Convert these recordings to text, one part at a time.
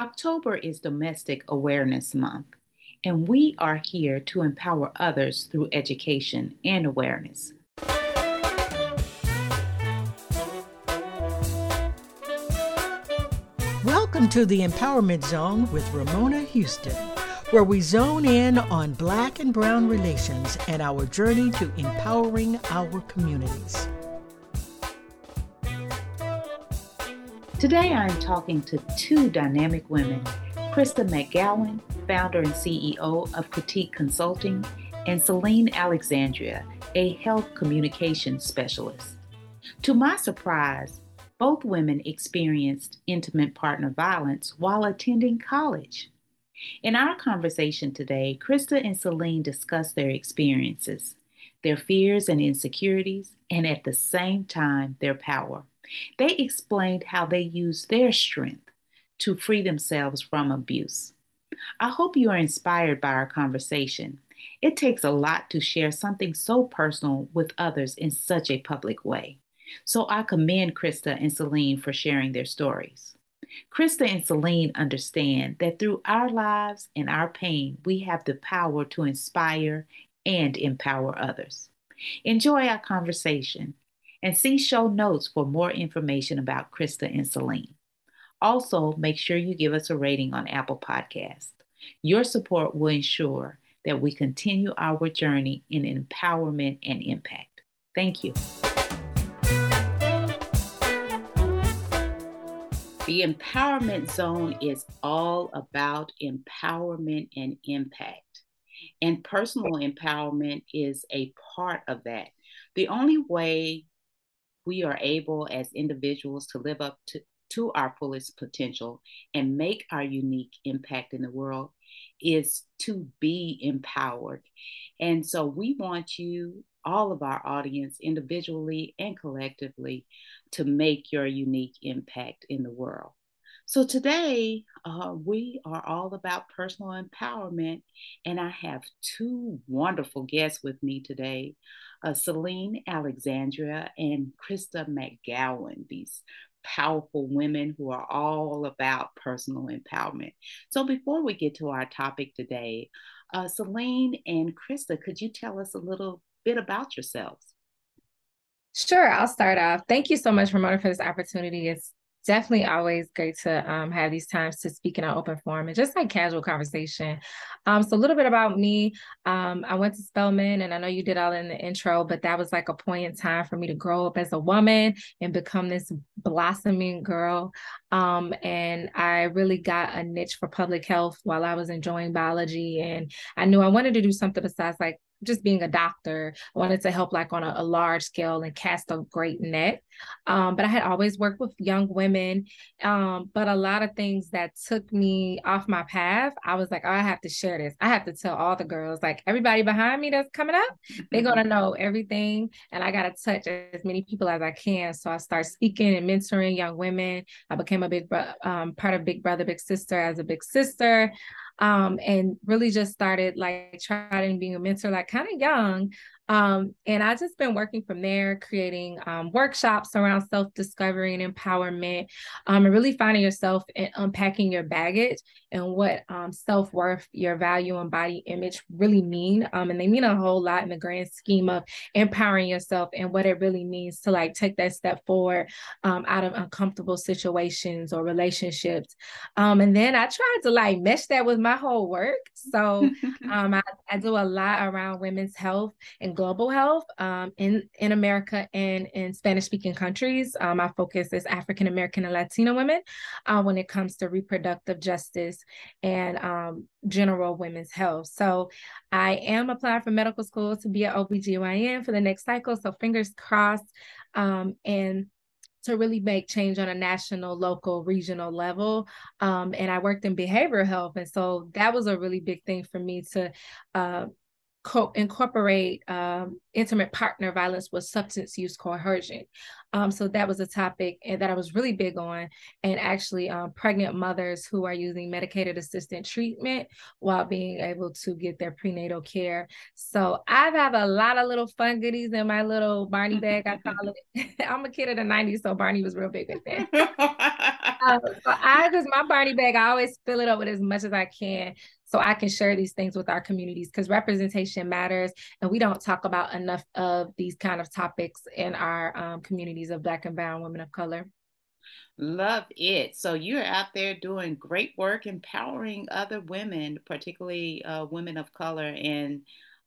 October is Domestic Awareness Month, and we are here to empower others through education and awareness. Welcome to the Empowerment Zone with Ramona Houston, where we zone in on Black and Brown relations and our journey to empowering our communities. Today I am talking to two dynamic women, Krysta McGowan, founder and CEO of Critique Consulting, and Celene Alexandria, a health communication specialist. To my surprise, both women experienced intimate partner violence while attending college. In our conversation today, Krysta and Celene discuss their experiences, their fears and insecurities, and at the same time, their power. They explained how they use their strength to free themselves from abuse. I hope you are inspired by our conversation. It takes a lot to share something so personal with others in such a public way. So I commend Krysta and Celene for sharing their stories. Krysta and Celene understand that through our lives and our pain, we have the power to inspire and empower others. Enjoy our conversation and see show notes for more information about Krysta and Celene. Also, make sure you give us a rating on Apple Podcast. Your support will ensure that we continue our journey in empowerment and impact. Thank you. The Empowerment Zone is all about empowerment and impact. And personal empowerment is a part of that. The only way we are able as individuals to live up to, to our fullest potential and make our unique impact in the world is to be empowered. And so we want you, all of our audience, individually and collectively, to make your unique impact in the world. So today, uh, we are all about personal empowerment, and I have two wonderful guests with me today uh, Celene Alexandria and Krysta McGowan, these powerful women who are all about personal empowerment. So before we get to our topic today, uh, Celene and Krysta, could you tell us a little bit about yourselves? Sure, I'll start off. Thank you so much, Ramona, for this opportunity. It's definitely always great to um, have these times to speak in an open forum and just like casual conversation. Um, so a little bit about me. Um, I went to Spelman and I know you did all in the intro, but that was like a point in time for me to grow up as a woman and become this blossoming girl. Um, and I really got a niche for public health while I was enjoying biology. And I knew I wanted to do something besides like just being a doctor. I wanted to help like on a, a large scale and cast a great net. Um, but I had always worked with young women. Um, but a lot of things that took me off my path, I was like, oh, I have to share this. I have to tell all the girls, like everybody behind me that's coming up, they're gonna know everything. And I gotta touch as many people as I can. So I started speaking and mentoring young women. I became a big um, part of Big Brother, Big Sister as a big sister um, and really just started like trying being a mentor like kind of young um, and I just been working from there, creating um, workshops around self discovery and empowerment, um, and really finding yourself and unpacking your baggage and what um, self worth, your value, and body image really mean. Um, and they mean a whole lot in the grand scheme of empowering yourself and what it really means to like take that step forward um, out of uncomfortable situations or relationships. and then I tried to like mesh that with my whole work. So I, I do a lot around women's health and global health um, in, in America and in Spanish speaking countries. Um, my focus is African American and Latino women uh, when it comes to reproductive justice and um, general women's health. So I am applying for medical school to be an OBGYN for the next cycle. So fingers crossed. Um, and to really make change on a national, local, regional level. Um, and I worked in behavioral health. And so that was a really big thing for me to uh, co- incorporate um, intimate partner violence with substance use coercion. Um, so that was a topic that I was really big on, and actually um, pregnant mothers who are using medicated assisted treatment while being able to get their prenatal care. So I have a lot of little fun goodies in my little Barney bag. I call it. I'm a kid of the '90s, so Barney was real big with that. uh, so I just my Barney bag. I always fill it up with as much as I can so I can share these things with our communities because representation matters and we don't talk about enough of these kind of topics in our um, communities of Black and Brown women of color. Love it. So you're out there doing great work, empowering other women, particularly uh, women of color. And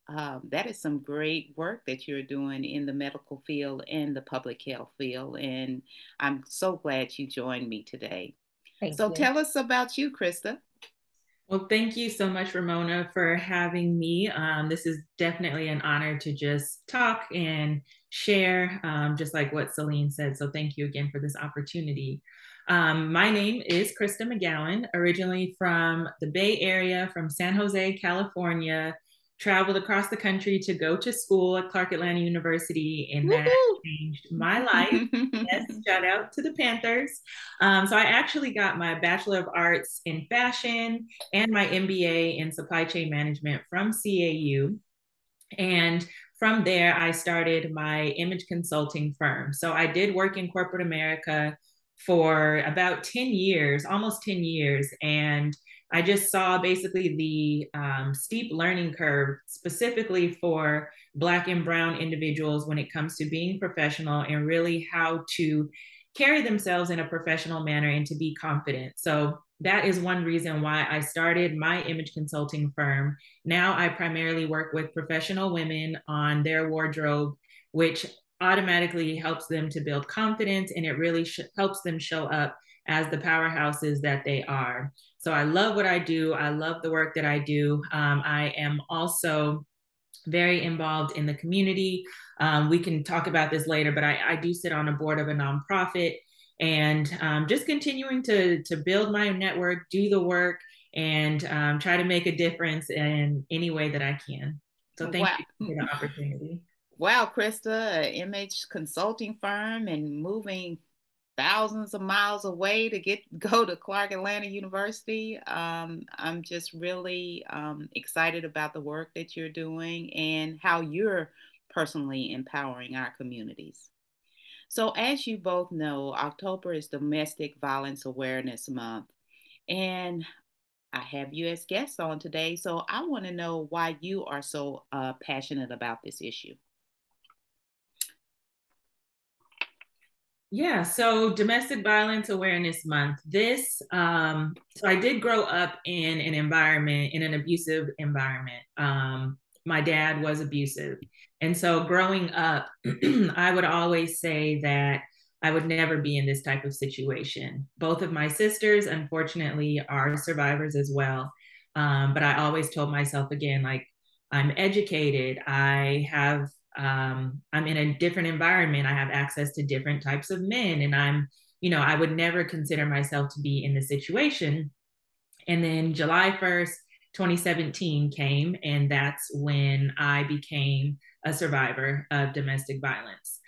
um, that is some great work that you're doing in the medical field and the public health field. And I'm so glad you joined me today. Thank so you. tell us about you, Krysta. Well, thank you so much, Ramona, for having me. Um, this is definitely an honor to just talk and share, um, just like what Celene said. So, thank you again for this opportunity. Um, my name is Krysta McGowan, originally from the Bay Area, from San Jose, California traveled across the country to go to school at Clark Atlanta University, and Woo-hoo! that changed my life. yes, shout out to the Panthers. Um, so I actually got my Bachelor of Arts in Fashion and my MBA in Supply Chain Management from CAU. And from there, I started my image consulting firm. So I did work in corporate America for about 10 years, almost 10 years. And I just saw basically the um, steep learning curve specifically for Black and Brown individuals when it comes to being professional and really how to carry themselves in a professional manner and to be confident. So that is one reason why I started my image consulting firm. Now I primarily work with professional women on their wardrobe, which automatically helps them to build confidence and it really sh- helps them show up as the powerhouses that they are. So I love what I do. I love the work that I do. Um, I am also very involved in the community. Um, we can talk about this later, but I, I, do sit on a board of a nonprofit and um, just continuing to, to build my network, do the work, and um, try to make a difference in any way that I can. So thank wow. you for the opportunity. Wow, Krysta, an image consulting firm and moving thousands of miles away to get go to Clark Atlanta University. Um, I'm just really um, excited about the work that you're doing and how you're personally empowering our communities. So, as you both know, October is Domestic Violence Awareness Month, and I have you as guests on today. So, I want to know why you are so uh, passionate about this issue. Yeah, so Domestic Violence Awareness Month. This, um, so I did grow up in an environment, in an abusive environment. Um, my dad was abusive. And so growing up, I would always say that I would never be in this type of situation. Both of my sisters, unfortunately, are survivors as well. Um, but I always told myself again, like, I'm educated, I have um, I'm in a different environment. I have access to different types of men, and I'm, you know, I would never consider myself to be in the situation. And then July 1st, 2017 came, and that's when I became a survivor of domestic violence.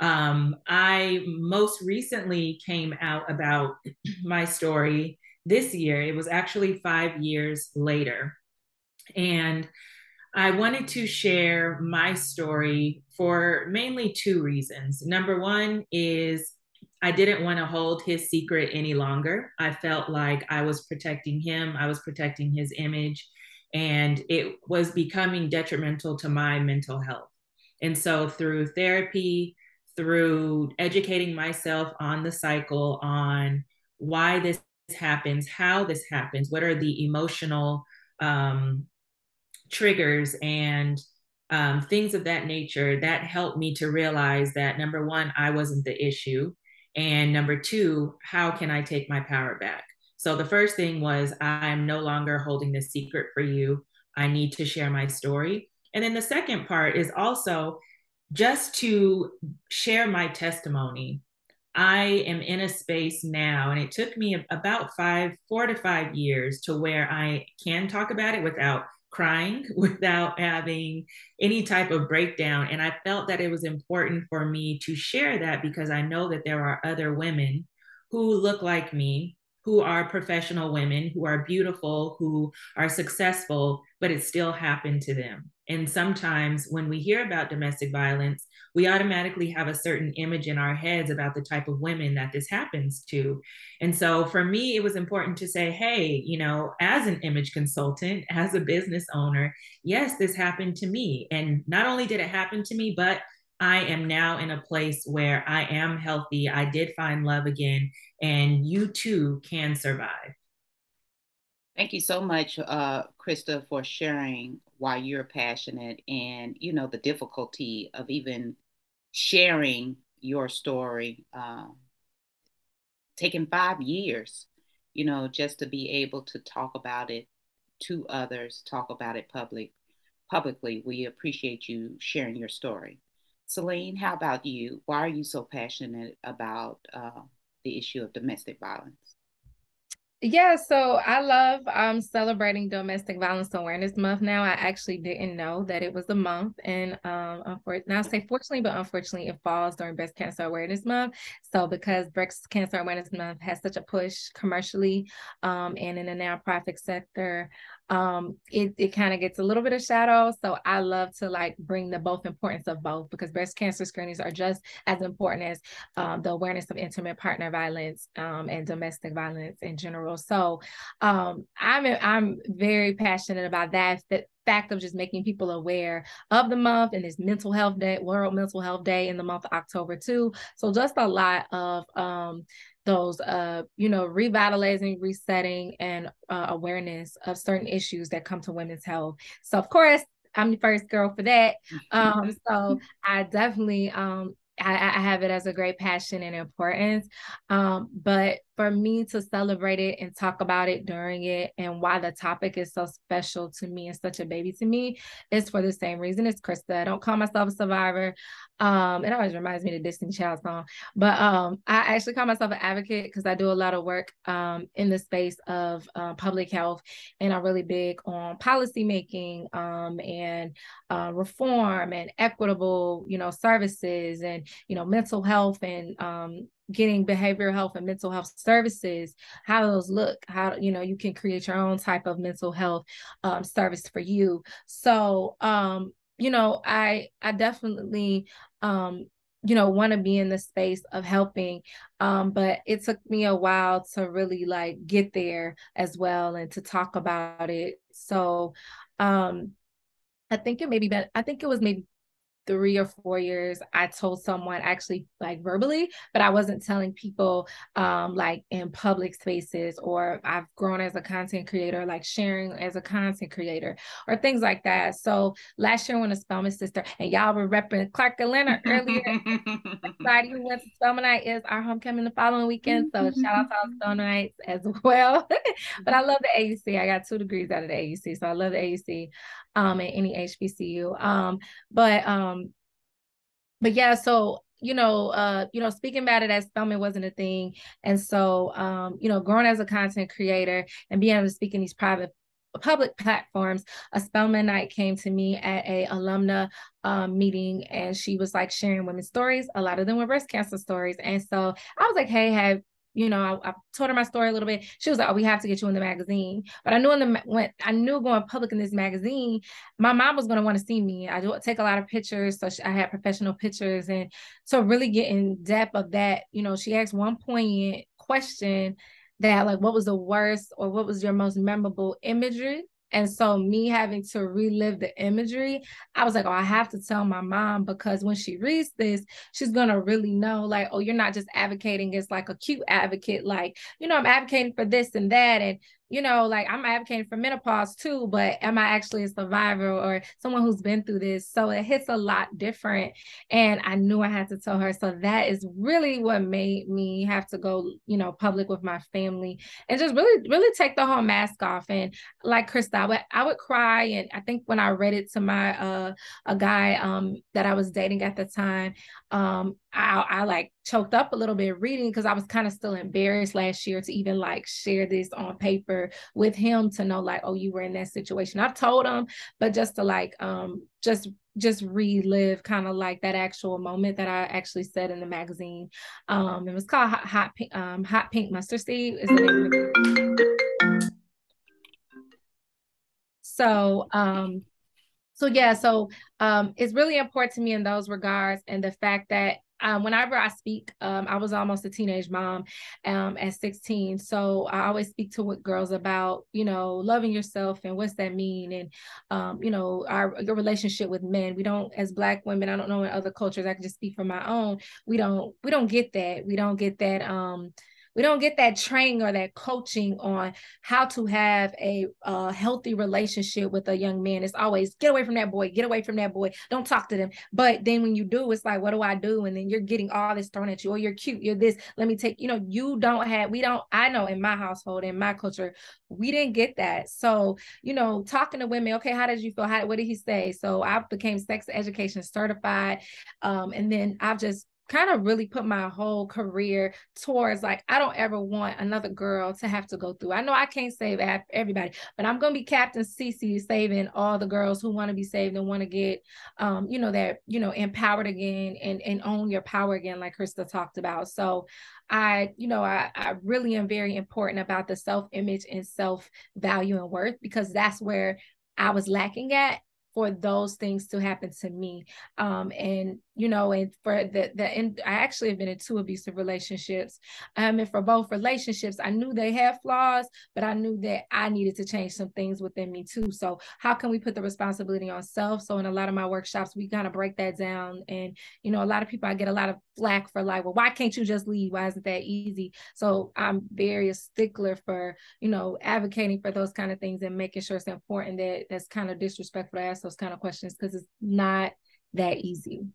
Um, I most recently came out about my story this year. It was actually five years later. And I wanted to share my story for mainly two reasons. Number one is I didn't want to hold his secret any longer. I felt like I was protecting him, I was protecting his image, and it was becoming detrimental to my mental health. And so, through therapy, through educating myself on the cycle, on why this happens, how this happens, what are the emotional um, triggers and um, things of that nature that helped me to realize that number one, I wasn't the issue. And number two, how can I take my power back? So the first thing was, I'm no longer holding this secret for you. I need to share my story. And then the second part is also just to share my testimony. I am in a space now, and it took me about five, four to five years to where I can talk about it without crying without having any type of breakdown. And I felt that it was important for me to share that because I know that there are other women who look like me, who are professional women, who are beautiful, who are successful, but it still happened to them. And sometimes when we hear about domestic violence, we automatically have a certain image in our heads about the type of women that this happens to. And so for me, it was important to say, hey, you know, as an image consultant, as a business owner, yes, this happened to me. And not only did it happen to me, but I am now in a place where I am healthy. I did find love again, and you too can survive. Thank you so much, uh, Krysta, for sharing why you're passionate and you know the difficulty of even sharing your story. Uh, taking five years, you know, just to be able to talk about it to others, talk about it public publicly. We appreciate you sharing your story. Celene, how about you? Why are you so passionate about uh, the issue of domestic violence? Yeah, so I love um celebrating domestic violence awareness month now. I actually didn't know that it was a month and um unfortunately now say fortunately, but unfortunately it falls during breast cancer awareness month. So because breast cancer awareness month has such a push commercially um and in the nonprofit sector, um it, it kind of gets a little bit of shadow. So i love to like bring the both importance of both because breast cancer screenings are just as important as um, the awareness of intimate partner violence um, and domestic violence in general. So um i'm i'm very passionate about that that fact of just making people aware of the month and this mental health day world mental health day in the month of october too. So just a lot of um those uh you know revitalizing resetting and uh, awareness of certain issues that come to women's health so of course i'm the first girl for that um so i definitely um I, I, have it as a great passion and importance. Um, but for me to celebrate it and talk about it during it and why the topic is so special to me and such a baby to me is for the same reason as Krysta. I don't call myself a survivor. Um, it always reminds me of the Destiny's Child song, but um, I actually call myself an advocate because I do a lot of work um, in the space of uh, public health, and I'm really big on policy making um, and uh, reform and equitable, you know, services and you know mental health and um, getting behavioral health and mental health services how those look how you know you can create your own type of mental health um, service for you. So um you know i i definitely um you know want to be in the space of helping um but it took me a while to really like get there as well and to talk about it. So um I think it maybe been I think it was maybe three or four years i told someone actually like verbally but i wasn't telling people um like in public spaces or i've grown as a content creator like sharing as a content creator or things like that. So last year when the spelman sister and y'all were repping clark atlanta earlier everybody who went to spelman night is our homecoming the following weekend. So shout out to all spelmanites as well. But i love the auc i got two degrees out of the auc so i love the auc um at any hbcu um but um but yeah, so you know, uh, you know, speaking about it as Spelman wasn't a thing. And so um, you know, growing as a content creator and being able to speak in these private public platforms, a Spelman night came to me at a alumna um, meeting and she was like sharing women's stories. A lot of them were breast cancer stories. And so I was like, hey, have you know, I, I, told her my story a little bit. She was like, "Oh, we have to get you in the magazine." But I knew in the when I knew going public in this magazine, my mom was going to want to see me. I do take a lot of pictures, so she, I had professional pictures, and so really get in depth of that. You know, she asked one poignant question that like, what was the worst or what was your most memorable imagery and so me having to relive the imagery, I was like, oh, I have to tell my mom because when she reads this, she's gonna really know, like, oh, you're not just advocating as like a cute advocate, like, you know, I'm advocating for this and that. And you know, like I'm advocating for menopause too, but am I actually a survivor or someone who's been through this? So it hits a lot different. And I knew I had to tell her. So that is really what made me have to go, you know, public with my family and just really, really take the whole mask off. And like Krysta, I would, I would cry. And I think when I read it to my uh a guy um that I was dating at the time, um, I, I like choked up a little bit reading because I was kind of still embarrassed last year to even like share this on paper with him to know like, oh, you were in that situation. I've told him, but just to like um just just relive kind of like that actual moment that I actually said in the magazine. Um, it was called Hot Hot Pink, um, Hot Pink Mustard Seed. Is the name So um so yeah, so um, it's really important to me in those regards, and the fact that um, whenever I speak, um, I was almost a teenage mom um, at 16. So I always speak to girls about, you know, loving yourself and what's that mean? And, um, you know, our your relationship with men. We don't, as Black women, I don't know in other cultures, I can just speak for my own. We don't, we don't get that. We don't get that. We don't get that training or that coaching on how to have a, a healthy relationship with a young man. It's always get away from that boy, get away from that boy, don't talk to them. But then when you do, it's like, what do I do? And then you're getting all this thrown at you. or you're cute, you're this. Let me take, you know, you don't have, we don't, I know in my household, in my culture, we didn't get that. So, you know, talking to women, okay, how did you feel? How, what did he say? So I became sex education certified. Um, and then I've just kind of really put my whole career towards like I don't ever want another girl to have to go through. I know I can't save everybody, but I'm gonna be Captain CC saving all the girls who want to be saved and want to get, um, you know, that you know empowered again and and own your power again, like Krysta talked about. So, I, you know, I I really am very important about the self image and self value and worth because that's where I was lacking at for those things to happen to me. Um, and you know, and for the the and I actually have been in two abusive relationships. Um, and for both relationships, I knew they had flaws, but I knew that I needed to change some things within me too. So how can we put the responsibility on self? So in a lot of my workshops, we kind of break that down. And you know, a lot of people I get a lot of flack for like, well, why can't you just leave? Why isn't that easy? So I'm very a stickler for, you know, advocating for those kind of things and making sure it's important that that's kind of disrespectful to ask those kind of questions because it's not that easy.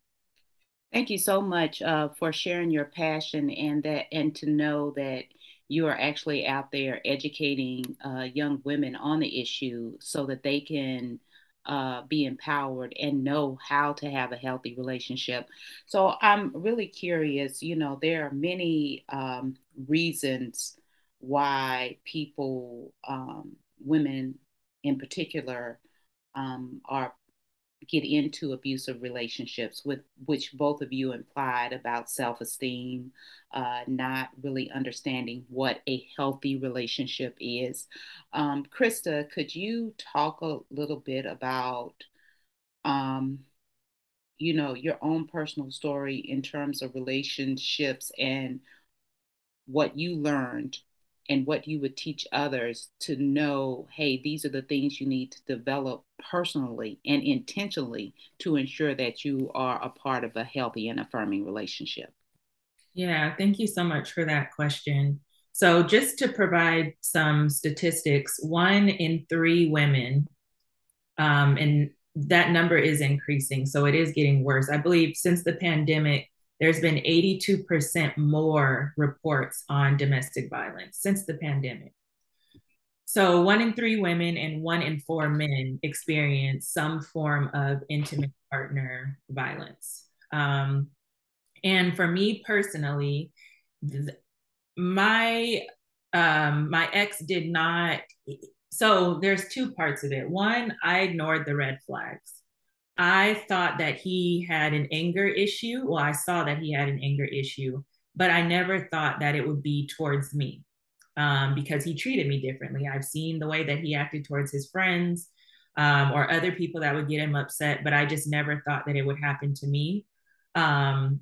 Thank you so much uh, for sharing your passion and that, and to know that you are actually out there educating uh, young women on the issue so that they can uh, be empowered and know how to have a healthy relationship. So I'm really curious. You know, there are many um, reasons why people, um, women in particular, um, are get into abusive relationships with which both of you implied about self-esteem uh, not really understanding what a healthy relationship is. Um, krysta could you talk a little bit about um, you know your own personal story in terms of relationships and what you learned and what you would teach others to know hey these are the things you need to develop personally and intentionally to ensure that you are a part of a healthy and affirming relationship. Yeah thank you so much for that question. So just to provide some statistics one in three women um, and that number is increasing so it is getting worse. I believe since the pandemic there's been 82% more reports on domestic violence since the pandemic. So, one in three women and one in four men experience some form of intimate partner violence. Um, and for me personally, th- my um, my ex did not. So there's two parts of it. One, I ignored the red flags. I thought that he had an anger issue. Well, I saw that he had an anger issue, but I never thought that it would be towards me um, because he treated me differently. I've seen the way that he acted towards his friends um, or other people that would get him upset, but I just never thought that it would happen to me. Um,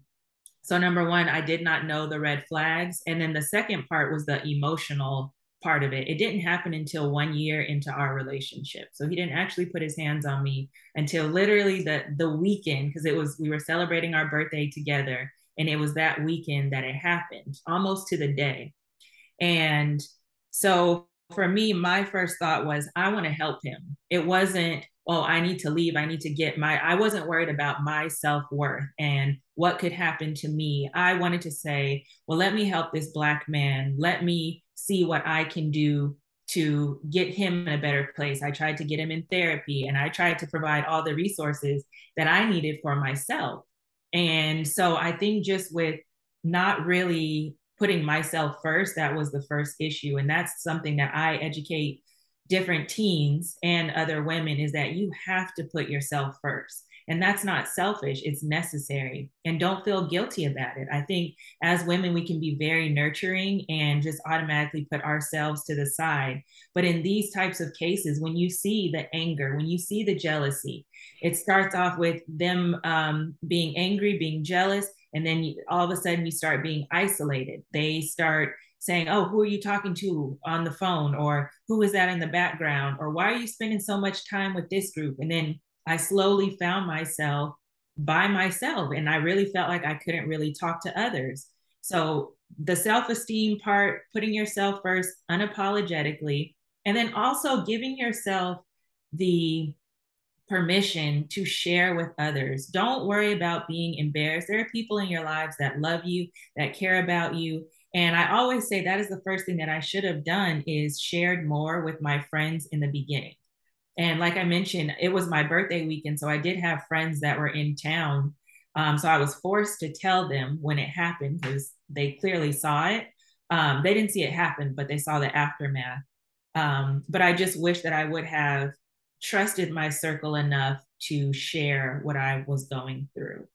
so, number one, I did not know the red flags. And then the second part was the emotional part of it. It didn't happen until one year into our relationship. So he didn't actually put his hands on me until literally the the weekend because it was we were celebrating our birthday together and it was that weekend that it happened almost to the day. And so for me my first thought was I want to help him. It wasn't oh I need to leave, I need to get my I wasn't worried about my self-worth and what could happen to me. I wanted to say, well let me help this black man. Let me see what I can do to get him in a better place. I tried to get him in therapy and I tried to provide all the resources that I needed for myself. And so I think just with not really putting myself first, that was the first issue. And that's something that I educate different teens and other women is that you have to put yourself first. And that's not selfish, it's necessary. And don't feel guilty about it. I think as women, we can be very nurturing and just automatically put ourselves to the side. But in these types of cases, when you see the anger, when you see the jealousy, it starts off with them um, being angry, being jealous, and then you, all of a sudden you start being isolated. They start saying, Oh, who are you talking to on the phone? Or who is that in the background? Or why are you spending so much time with this group? And then I slowly found myself by myself and I really felt like I couldn't really talk to others. So the self-esteem part, putting yourself first unapologetically, and then also giving yourself the permission to share with others. Don't worry about being embarrassed. There are people in your lives that love you, that care about you. And I always say that is the first thing that I should have done is shared more with my friends in the beginning. And like I mentioned, it was my birthday weekend. So I did have friends that were in town. Um, so I was forced to tell them when it happened because they clearly saw it. Um, they didn't see it happen, but they saw the aftermath. Um, but I just wish that I would have trusted my circle enough to share what I was going through.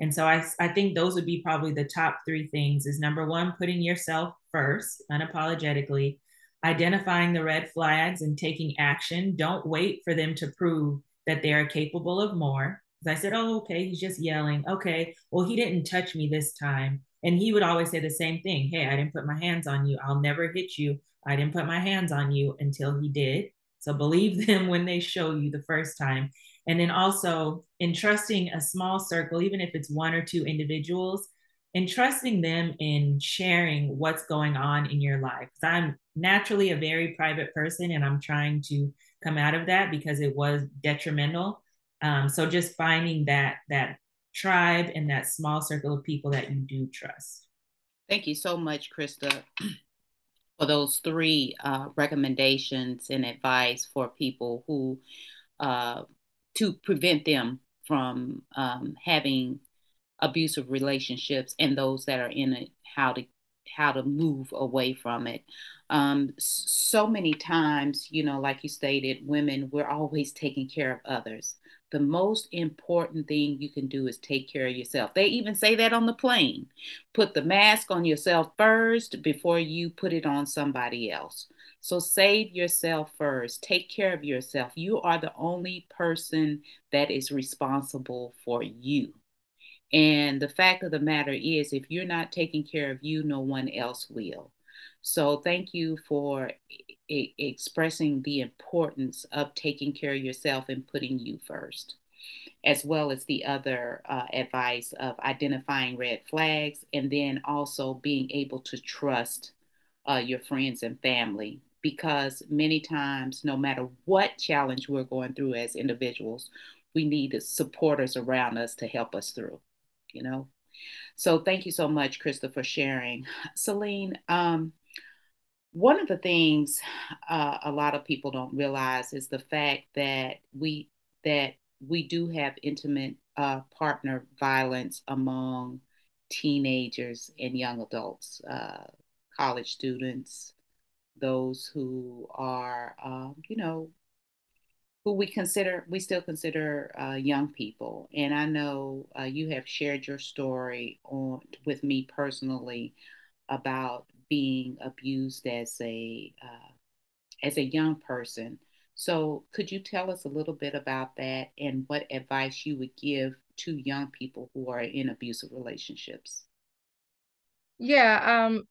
And so I, I think those would be probably the top three things is number one, putting yourself first unapologetically identifying the red flags and taking action. Don't wait for them to prove that they are capable of more. I said, oh, okay, he's just yelling. Okay, well, he didn't touch me this time. And he would always say the same thing Hey, I didn't put my hands on you. I'll never hit you. I didn't put my hands on you until he did. So believe them when they show you the first time. And then also entrusting a small circle, even if it's one or two individuals, entrusting them in sharing what's going on in your life. I'm naturally a very private person and I'm trying to come out of that because it was detrimental. Um, so just finding that that tribe and that small circle of people that you do trust. Thank you so much, Krysta, for those three uh, recommendations and advice for people who uh, to prevent them from um, having abusive relationships and those that are in it, how to how to move away from it. Um, so many times, you know, like you stated, women, we're always taking care of others. The most important thing you can do is take care of yourself. They even say that on the plane. Put the mask on yourself first before you put it on somebody else. So save yourself first. Take care of yourself. You are the only person that is responsible for you. And the fact of the matter is, if you're not taking care of you, no one else will. So thank you for I- expressing the importance of taking care of yourself and putting you first, as well as the other uh, advice of identifying red flags and then also being able to trust uh, your friends and family. Because many times, no matter what challenge we're going through as individuals, we need supporters around us to help us through you know. So thank you so much, Krysta, for sharing. Celene, um, one of the things uh, a lot of people don't realize is the fact that we that we do have intimate uh, partner violence among teenagers and young adults, uh, college students, those who are, um, you know, who we consider we still consider uh, young people. And i know uh, you have shared your story on with me personally about being abused as a uh, as a young person. So could you tell us a little bit about that and what advice you would give to young people who are in abusive relationships? Yeah um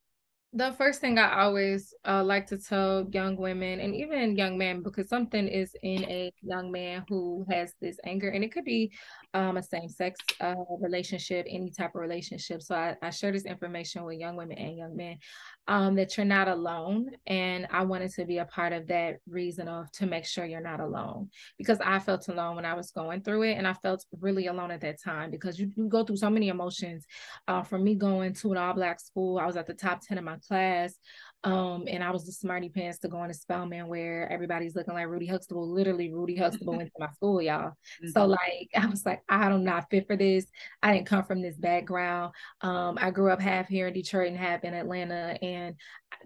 the first thing I always uh, like to tell young women and even young men, because something is in a young man who has this anger, and it could be um, a same sex uh, relationship, any type of relationship. So I, I, share this information with young women and young men um, that you're not alone. And I wanted to be a part of that reason of to make sure you're not alone because I felt alone when I was going through it. And I felt really alone at that time because you, you go through so many emotions. Uh, from me going to an all black school, I was at the top 10 of my class. Um, and I was the smarty pants to go into Spelman where everybody's looking like Rudy Huxtable. Literally, Rudy Huxtable went to my school, y'all. Mm-hmm. So like I was like, I don't not fit for this. I didn't come from this background. Um, I grew up half here in Detroit and half in Atlanta, and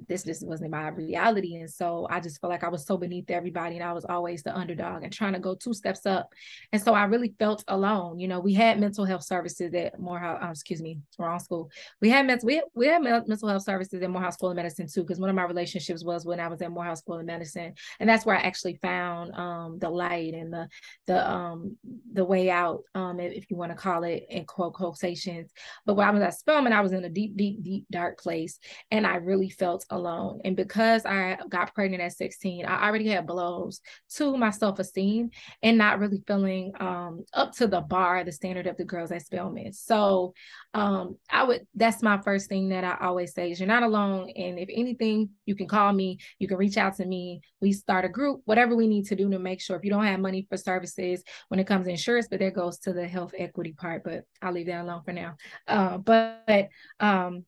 this just wasn't my reality. And so I just felt like I was so beneath everybody and I was always the underdog and trying to go two steps up. And so I really felt alone. You know, we had mental health services at Morehouse, um, excuse me, wrong school. We had mental, we had, we had mental health services at Morehouse School of Medicine too, because one of my relationships was when I was at Morehouse School of Medicine. And that's where I actually found um, the light and the, the, um, the way out, um, if, you want to call it in quote quotations. But when I was at Spelman, I was in a deep, deep, deep, dark place. And I really felt alone. And because I got pregnant at 16, I already had blows to my self esteem and not really feeling um, up to the bar, the standard of the girls at Spelman. So um, I would, that's my first thing that I always say is you're not alone. And if anything, you can call me, you can reach out to me. We start a group, whatever we need to do to make sure if you don't have money for services when it comes to insurance, but that goes to the health equity part, but I'll leave that alone for now. Uh, but um,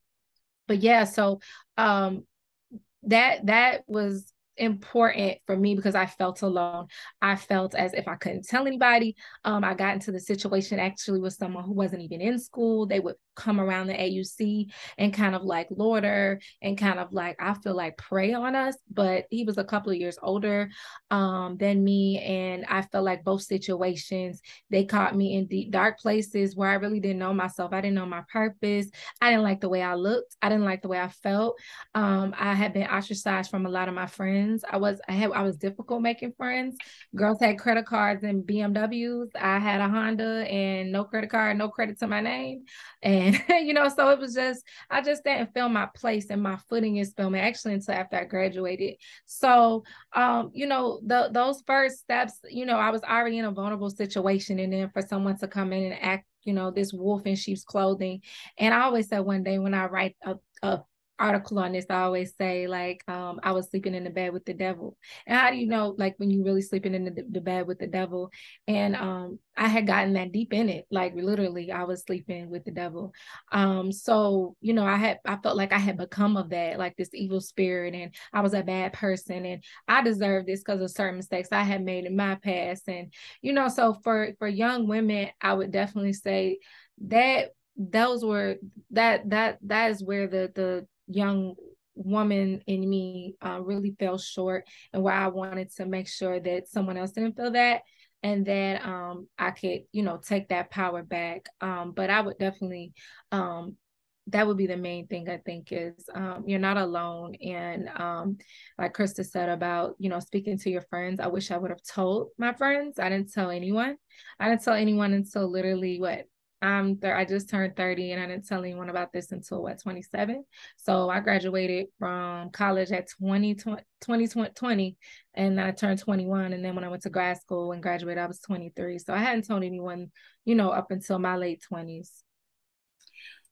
but yeah, so um that that was important for me because I felt alone. I felt as if I couldn't tell anybody. Um, I got into the situation actually with someone who wasn't even in school. They would come around the AUC and kind of like lorder and kind of like I feel like prey on us. But he was a couple of years older um, than me, and I felt like both situations they caught me in deep dark places where I really didn't know myself. I didn't know my purpose. I didn't like the way I looked. I didn't like the way I felt. Um, I had been ostracized from a lot of my friends. I was I had I was difficult making friends. Girls had credit cards and BMWs. I had a Honda and no credit card, no credit to my name, and and you know so it was just i just didn't feel my place and my footing in Spelman actually until after i graduated. So um you know the, those first steps you know i was already in a vulnerable situation and then for someone to come in and act you know this wolf in sheep's clothing. And i always said one day when i write a, a article on this, I always say like um, I was sleeping in the bed with the devil. And how do you know like when you really sleeping in the, the bed with the devil? And um, I had gotten that deep in it, like literally I was sleeping with the devil. Um, so you know I had I felt like I had become of that, like this evil spirit, and I was a bad person, and I deserved this because of certain mistakes I had made in my past. And you know, so for for young women, I would definitely say that those were that that that is where the the young woman in me uh, really fell short and why I wanted to make sure that someone else didn't feel that and that um, I could, you know, take that power back. Um, but I would definitely, um, that would be the main thing I think is um, you're not alone. And um, like Krysta said about, you know, speaking to your friends, I wish I would have told my friends. I didn't tell anyone. I didn't tell anyone until literally what I'm th- I just turned 30 and I didn't tell anyone about this until what 27. So I graduated from college at 20, 20, 20, and I turned 21. And then when I went to grad school and graduated, I was 23. So I hadn't told anyone, you know, up until my late 20s.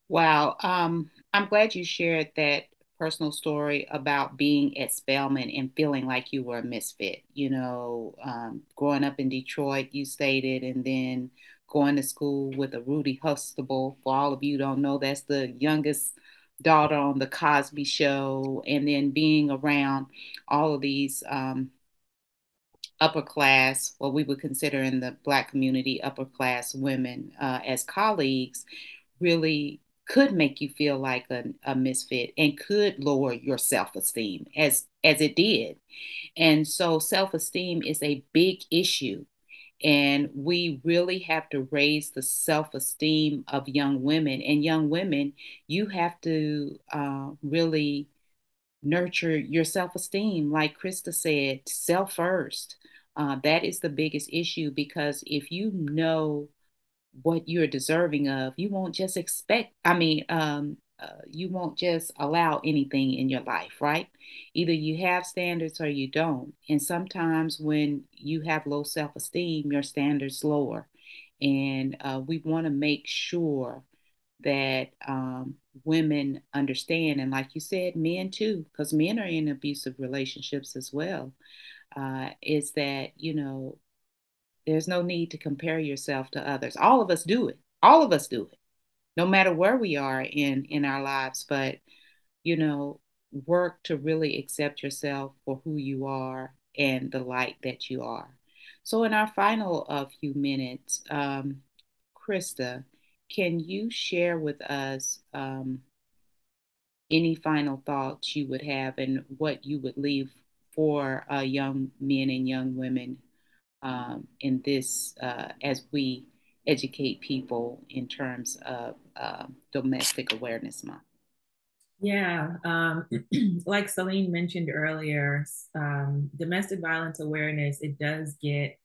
Wow. Um, I'm glad you shared that personal story about being at Spelman and feeling like you were a misfit. You know, um, growing up in Detroit, you stated, and then going to school with a Rudy Huxtable. For all of you don't know, that's the youngest daughter on the Cosby Show, and then being around all of these um, upper class, what we would consider in the Black community upper class women uh, as colleagues, really could make you feel like a, a misfit and could lower your self-esteem as as it did and so self-esteem is a big issue and we really have to raise the self esteem of young women. And young women, you have to uh, really nurture your self esteem. Like Krysta said, self first. Uh, that is the biggest issue because if you know what you're deserving of, you won't just expect, I mean, um, uh, you won't just allow anything in your life, right? Either you have standards or you don't. And sometimes when you have low self esteem, your standards lower. And uh, we want to make sure that um, women understand, and like you said, men too, because men are in abusive relationships as well, uh, is that, you know, there's no need to compare yourself to others. All of us do it. All of us do it no matter where we are in in our lives but you know work to really accept yourself for who you are and the light that you are. So, in our final uh, few minutes, um, Krysta, can you share with us um, any final thoughts you would have and what you would leave for uh, young men and young women um, in this uh, as we educate people in terms of uh, Domestic Awareness Month? Yeah, um, like Celene mentioned earlier, um, domestic violence awareness, it does get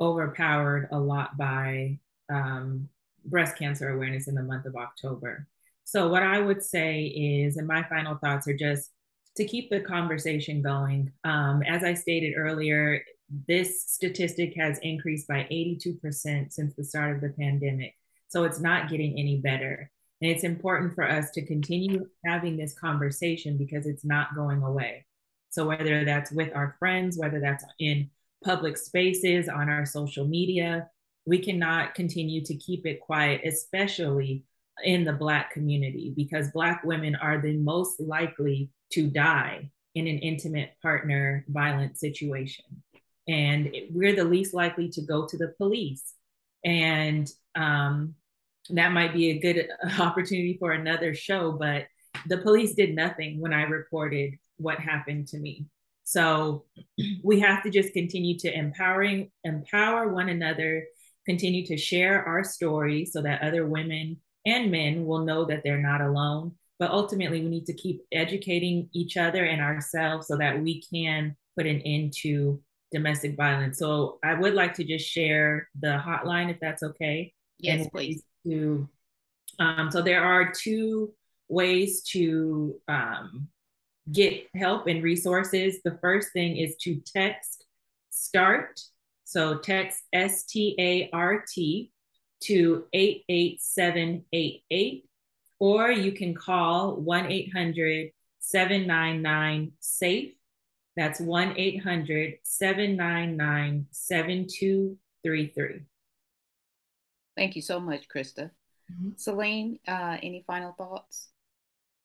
overpowered a lot by um, breast cancer awareness in the month of October. So, what I would say is, and my final thoughts are just to keep the conversation going. Um, as I stated earlier, this statistic has increased by 82% since the start of the pandemic. So, it's not getting any better. And it's important for us to continue having this conversation because it's not going away. So, whether that's with our friends, whether that's in public spaces, on our social media, we cannot continue to keep it quiet, especially in the Black community, because Black women are the most likely to die in an intimate partner violent situation. And we're the least likely to go to the police. And um, that might be a good opportunity for another show, but the police did nothing when I reported what happened to me. So we have to just continue to empowering empower one another, continue to share our stories so that other women and men will know that they're not alone. But ultimately, we need to keep educating each other and ourselves so that we can put an end to domestic violence. So I would like to just share the hotline if that's okay. Yes, please to um, so there are two ways to um, get help and resources the first thing is to text start so text s-t-a-r-t to 88788 or you can call 1-800-799-safe that's 1-800-799-7233 Thank you so much, Krysta. Mm-hmm. Celene, uh, any final thoughts?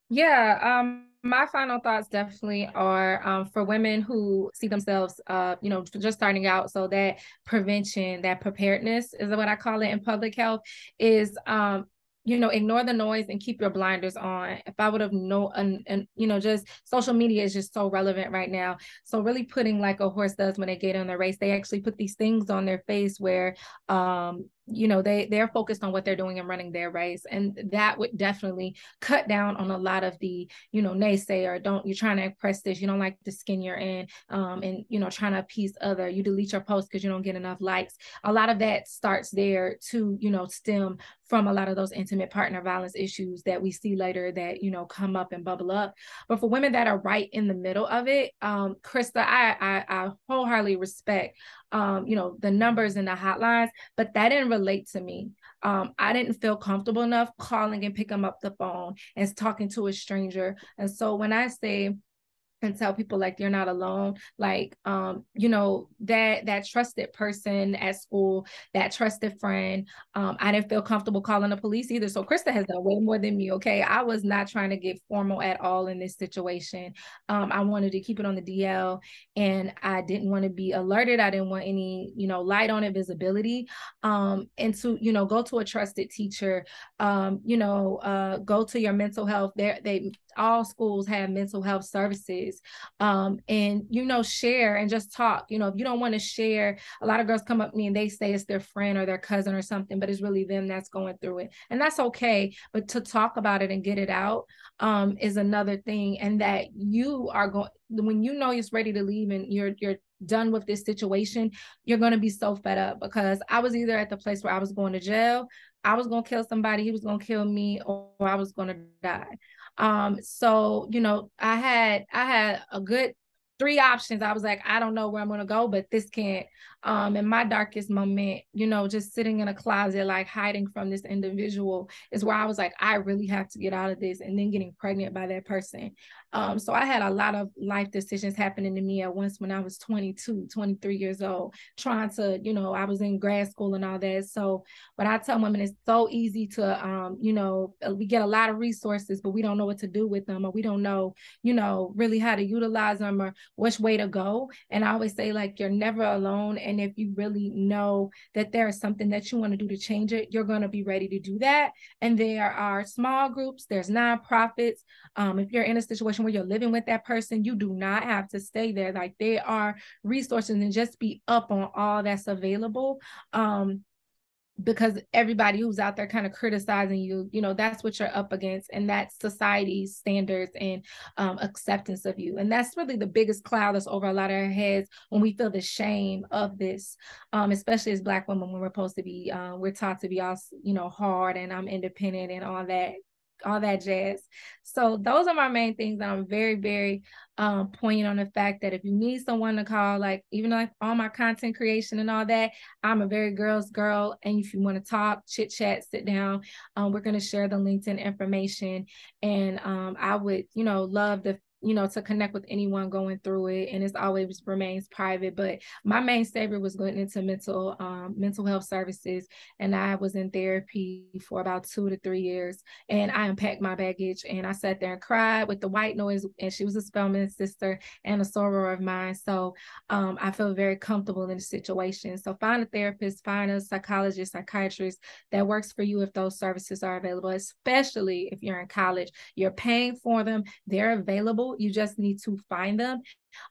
Yeah, um, my final thoughts definitely are um, for women who see themselves, uh, you know, just starting out. So that prevention, that preparedness is what I call it in public health, is um, you know ignore the noise and keep your blinders on. If i would have known and, and you know just social media is just so relevant right now. So really putting like a horse does when they get on the race they actually put these things on their face where um you know they they're focused on what they're doing and running their race. And that would definitely cut down on a lot of the you know naysayer. Don't you're trying to impress this. You don't like the skin you're in um and you know trying to appease other. You delete your post because you don't get enough likes. A lot of that starts there to you know stem from a lot of those intimate partner violence issues that we see later that you know come up and bubble up. But for women that are right in the middle of it um krysta i i, I wholeheartedly respect um, you know, the numbers and the hotlines, but that didn't relate to me. Um, I didn't feel comfortable enough calling and picking up the phone and talking to a stranger. And so when I say and tell people like you're not alone. Like um you know that that trusted person at school that trusted friend um i didn't feel comfortable calling the police either. So krysta has done way more than me okay? I was not trying to get formal at all in this situation. Um i wanted to keep it on the dl and i didn't want to be alerted. I didn't want any you know light on it visibility um and to you know go to a trusted teacher um you know uh go to your mental health. There they all schools have mental health services um, and you know share and just talk you know if you don't want to share a lot of girls come up to me and they say it's their friend or their cousin or something but it's really them that's going through it and that's okay but to talk about it and get it out um, is another thing and that you are going when you know it's ready to leave and you're you're done with this situation you're going to be so fed up because i was either at the place where i was going to jail i was going to kill somebody he was going to kill me or i was going to die um, so you know, I had I had a good three options. I was like, I don't know where I'm gonna go, but this can't. Um, in my darkest moment, you know, just sitting in a closet, like hiding from this individual, is where I was like, I really have to get out of this, and then getting pregnant by that person. Um, so I had a lot of life decisions happening to me at once when I was 22, 23 years old, trying to, you know, I was in grad school and all that. So, but I tell women it's so easy to, um, you know, uh, we get a lot of resources, but we don't know what to do with them, or we don't know, you know, really how to utilize them or which way to go. And I always say, like, you're never alone. And if you really know that there is something that you want to do to change it, you're going to be ready to do that. And there are small groups, there's nonprofits. Um, if you're in a situation where you're living with that person, you do not have to stay there. Like, there are resources and just be up on all that's available. Um, because everybody who's out there kind of criticizing you, you know, that's what you're up against, and that's society's standards and um, acceptance of you. And that's really the biggest cloud that's over a lot of our heads when we feel the shame of this, um, especially as Black women when we're supposed to be, uh, we're taught to be all, you know, hard and I'm independent and all that all that jazz. So those are my main things. I'm very, very um, poignant on the fact that if you need someone to call, like even like all my content creation and all that, I'm a very girl's girl. And if you want to talk, chit chat, sit down, um, we're going to share the LinkedIn information. And um, I would, you know, love to you know, to connect with anyone going through it. And it's always remains private. But my main savior was going into mental um, mental health services. And I was in therapy for about two to three years. And I unpacked my baggage and I sat there and cried with the white noise. And she was a Spelman sister and a soror of mine. So um, I feel very comfortable in the situation. So find a therapist, find a psychologist, psychiatrist that works for you if those services are available, especially if you're in college. You're paying for them, they're available you just need to find them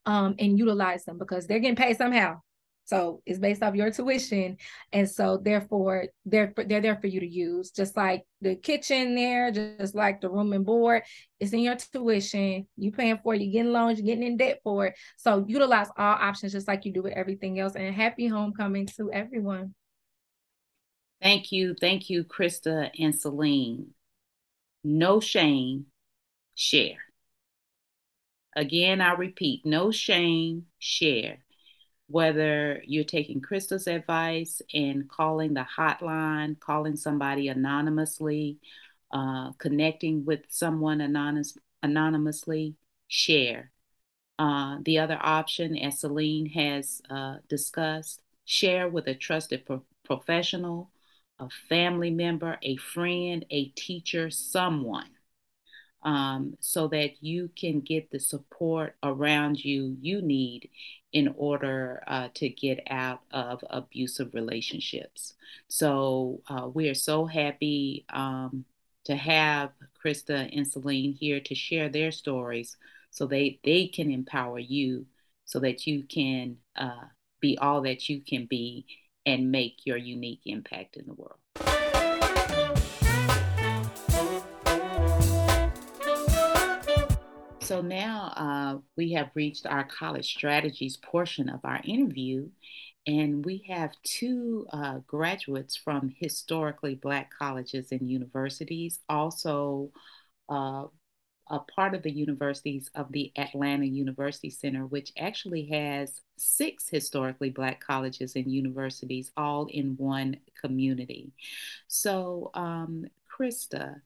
um, and utilize them because they're getting paid somehow. So it's based off your tuition. And so therefore they're they're there for you to use. Just like the kitchen there, just like the room and board, it's in your tuition. You paying for it, you're getting loans, you're getting in debt for it. So utilize all options just like you do with everything else. And happy homecoming to everyone. Thank you. Thank you, Krysta and Celene. No shame, share. Again, I repeat no shame, share. Whether you're taking Krysta's advice and calling the hotline, calling somebody anonymously, uh, connecting with someone anonymous, anonymously, share. Uh, the other option, as Celene has uh, discussed, share with a trusted pro- professional, a family member, a friend, a teacher, someone um, so that you can get the support around you you need in order uh, to get out of abusive relationships. So uh, we are so happy um, to have Krysta and Celene here to share their stories so they, they can empower you so that you can uh, be all that you can be and make your unique impact in the world. So now uh, we have reached our college strategies portion of our interview, and we have two uh, graduates from historically Black colleges and universities, also uh, a part of the universities of the Atlanta University Center, which actually has six historically Black colleges and universities all in one community. So, um, Krysta,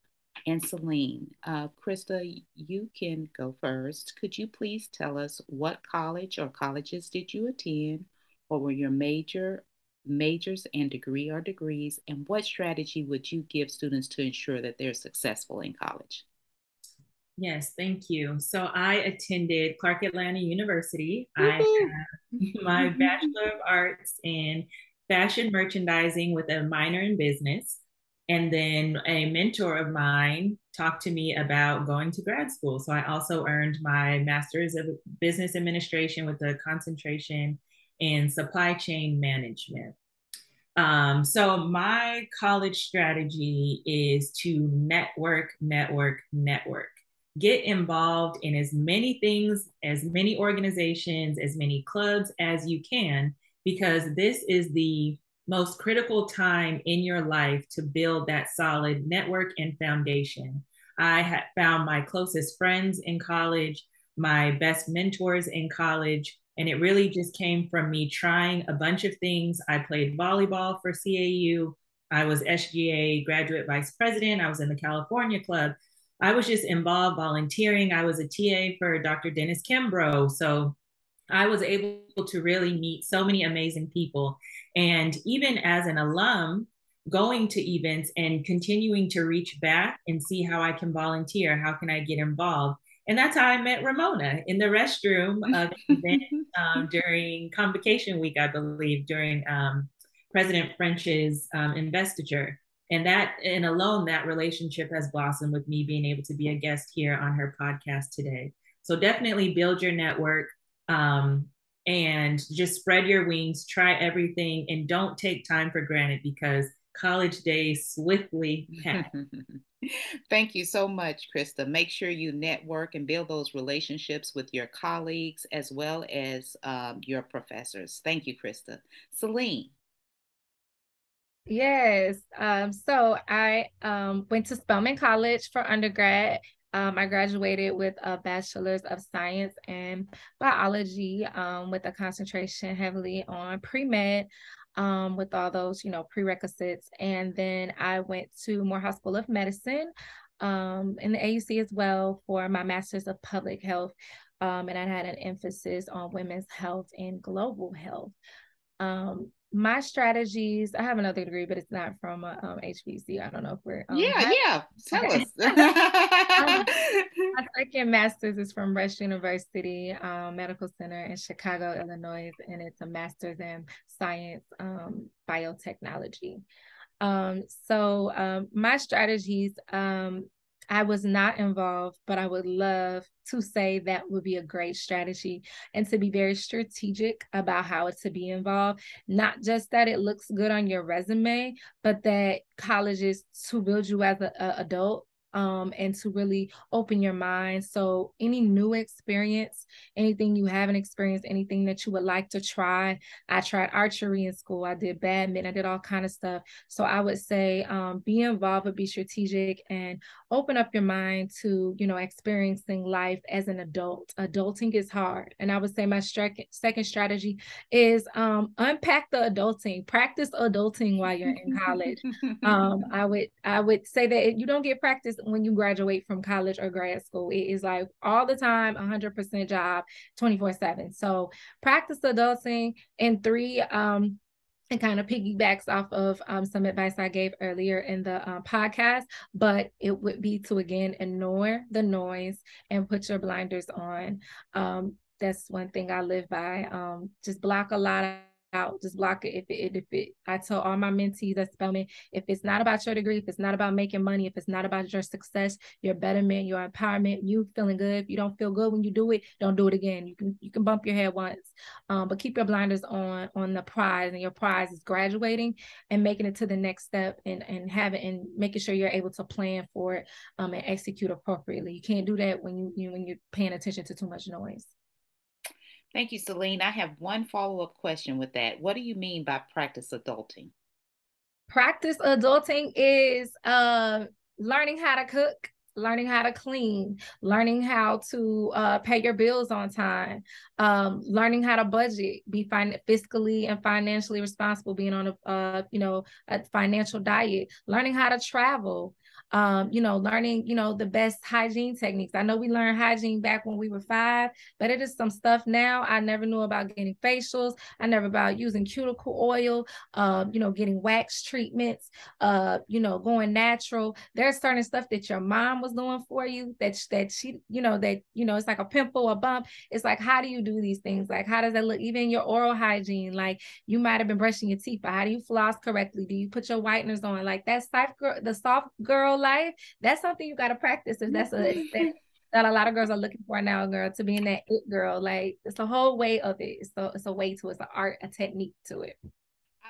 and Celene. Uh, Krysta, you can go first. Could you please tell us what college or colleges did you attend? What were your major majors and degree or degrees? And what strategy would you give students to ensure that they're successful in college? Yes, thank you. So I attended Clark Atlanta University. I have my Bachelor of Arts in Fashion Merchandising with a minor in business. And then a mentor of mine talked to me about going to grad school. So I also earned my master's of business administration with a concentration in supply chain management. Um, so my college strategy is to network, network, network. Get involved in as many things, as many organizations, as many clubs as you can, because this is the most critical time in your life to build that solid network and foundation. I had found my closest friends in college. my best mentors in college. And it really just came from me trying a bunch of things. I played volleyball for CAU. I was SGA graduate vice president. I was in the California Club. I was just involved volunteering. I was a TA for Dr. Dennis Kimbrough. So I was able to really meet so many amazing people. And even as an alum, going to events and continuing to reach back and see how I can volunteer, how can I get involved. And that's how I met Ramona in the restroom of event um, during Convocation Week, I believe, during um, President French's um, investiture. And that, and alone, that relationship has blossomed with me being able to be a guest here on her podcast today. So definitely build your network um, and just spread your wings, try everything, and don't take time for granted because college days swiftly pass. Thank you so much, Krysta. Make sure you network and build those relationships with your colleagues as well as um, your professors. Thank you, Krysta. Celene. Yes. Um, so I um, went to Spelman College for undergrad. Um, I graduated with a bachelor's of science and biology um, with a concentration heavily on pre med um, with all those, you know, prerequisites. And then I went to Morehouse School of Medicine um, in the AUC as well for my master's of public health. Um, and I had an emphasis on women's health and global health. Um, my strategies i have another degree but it's not from uh, um, hbc i don't know if we're um, yeah yeah. Tell us. Um, my second master's is from rush university um, medical center in chicago illinois and it's a master's in science um, biotechnology. Um, so my strategies I was not involved, but I would love to say that would be a great strategy and to be very strategic about how to be involved. Not just that it looks good on your resume, but that colleges to build you as an adult um, and to really open your mind. So, any new experience, anything you haven't experienced, anything that you would like to try. I tried archery in school. I did badminton. I did all kind of stuff. So, I would say um, be involved, but be strategic and open up your mind to you know experiencing life as an adult. Adulting is hard, and I would say my stri- second strategy is um, unpack the adulting. Practice adulting while you're in college. um, I would I would say that you don't get practice when you graduate from college or grad school. It is like all the time, 100% job, 24 7. So practice adulting. And three, um, and kind of piggybacks off of um, some advice I gave earlier in the uh, podcast, but it would be to again ignore the noise and put your blinders on. Um, that's one thing I live by. Um, just block a lot of out, just block it. If it, if it, I tell all my mentees at Spelman, if it's not about your degree, if it's not about making money, if it's not about your success, your betterment, your empowerment, you feeling good. If you don't feel good when you do it, don't do it again. You can you can bump your head once, um, but keep your blinders on on the prize, and your prize is graduating and making it to the next step, and and having and making sure you're able to plan for it, um, and execute appropriately. You can't do that when you, you when you're paying attention to too much noise. Thank you, Celene. I have one follow up question with that. What do you mean by practice adulting? Practice adulting is uh, learning how to cook, learning how to clean, learning how to uh, pay your bills on time, um, learning how to budget, be fin- fiscally and financially responsible, being on a uh, you know a financial diet, learning how to travel, um, you know, learning, you know, the best hygiene techniques. I know we learned hygiene back when we were five, but it is some stuff now. I never knew about getting facials. I never about using cuticle oil, uh, you know, getting wax treatments, uh, you know, going natural. There's certain stuff that your mom was doing for you that that she, you know, that you know, it's like a pimple, a bump. It's like, how do you do these things? Like, how does that look? Even your oral hygiene, like you might have been brushing your teeth, but how do you floss correctly? Do you put your whiteners on? Like that soft girl, the soft girl life, that's something you got to practice. If that's a mm-hmm. that, that, a lot of girls are looking for now, girl, to being that it girl. Like it's a whole way of it. So it's a way to it's an art, a technique to it.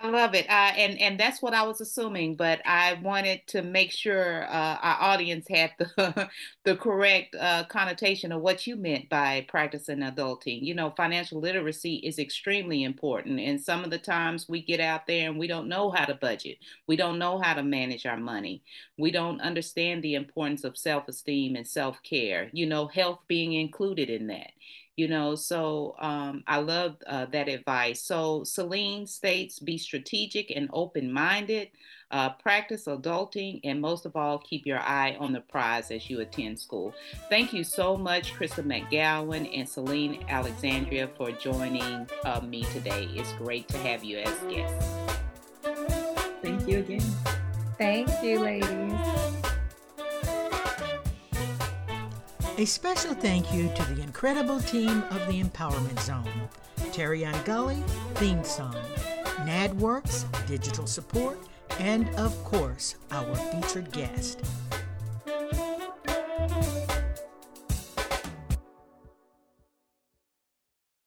I love it, uh, and and that's what I was assuming. But I wanted to make sure uh, our audience had the the correct uh, connotation of what you meant by practicing adulting. You know, financial literacy is extremely important, and some of the times we get out there and we don't know how to budget, we don't know how to manage our money, we don't understand the importance of self esteem and self care. You know, health being included in that you know so um, i love uh, that advice. So celene states be strategic and open-minded uh, practice adulting and most of all keep your eye on the prize as you attend school. Thank you so much krysta mcgowan and celene alexandria for joining uh, me today. It's great to have you as guests. Thank you again. Thank you ladies A special thank you to the incredible team of the Empowerment Zone Terry Gully, theme song, NADWorks, digital support, and of course, our featured guest.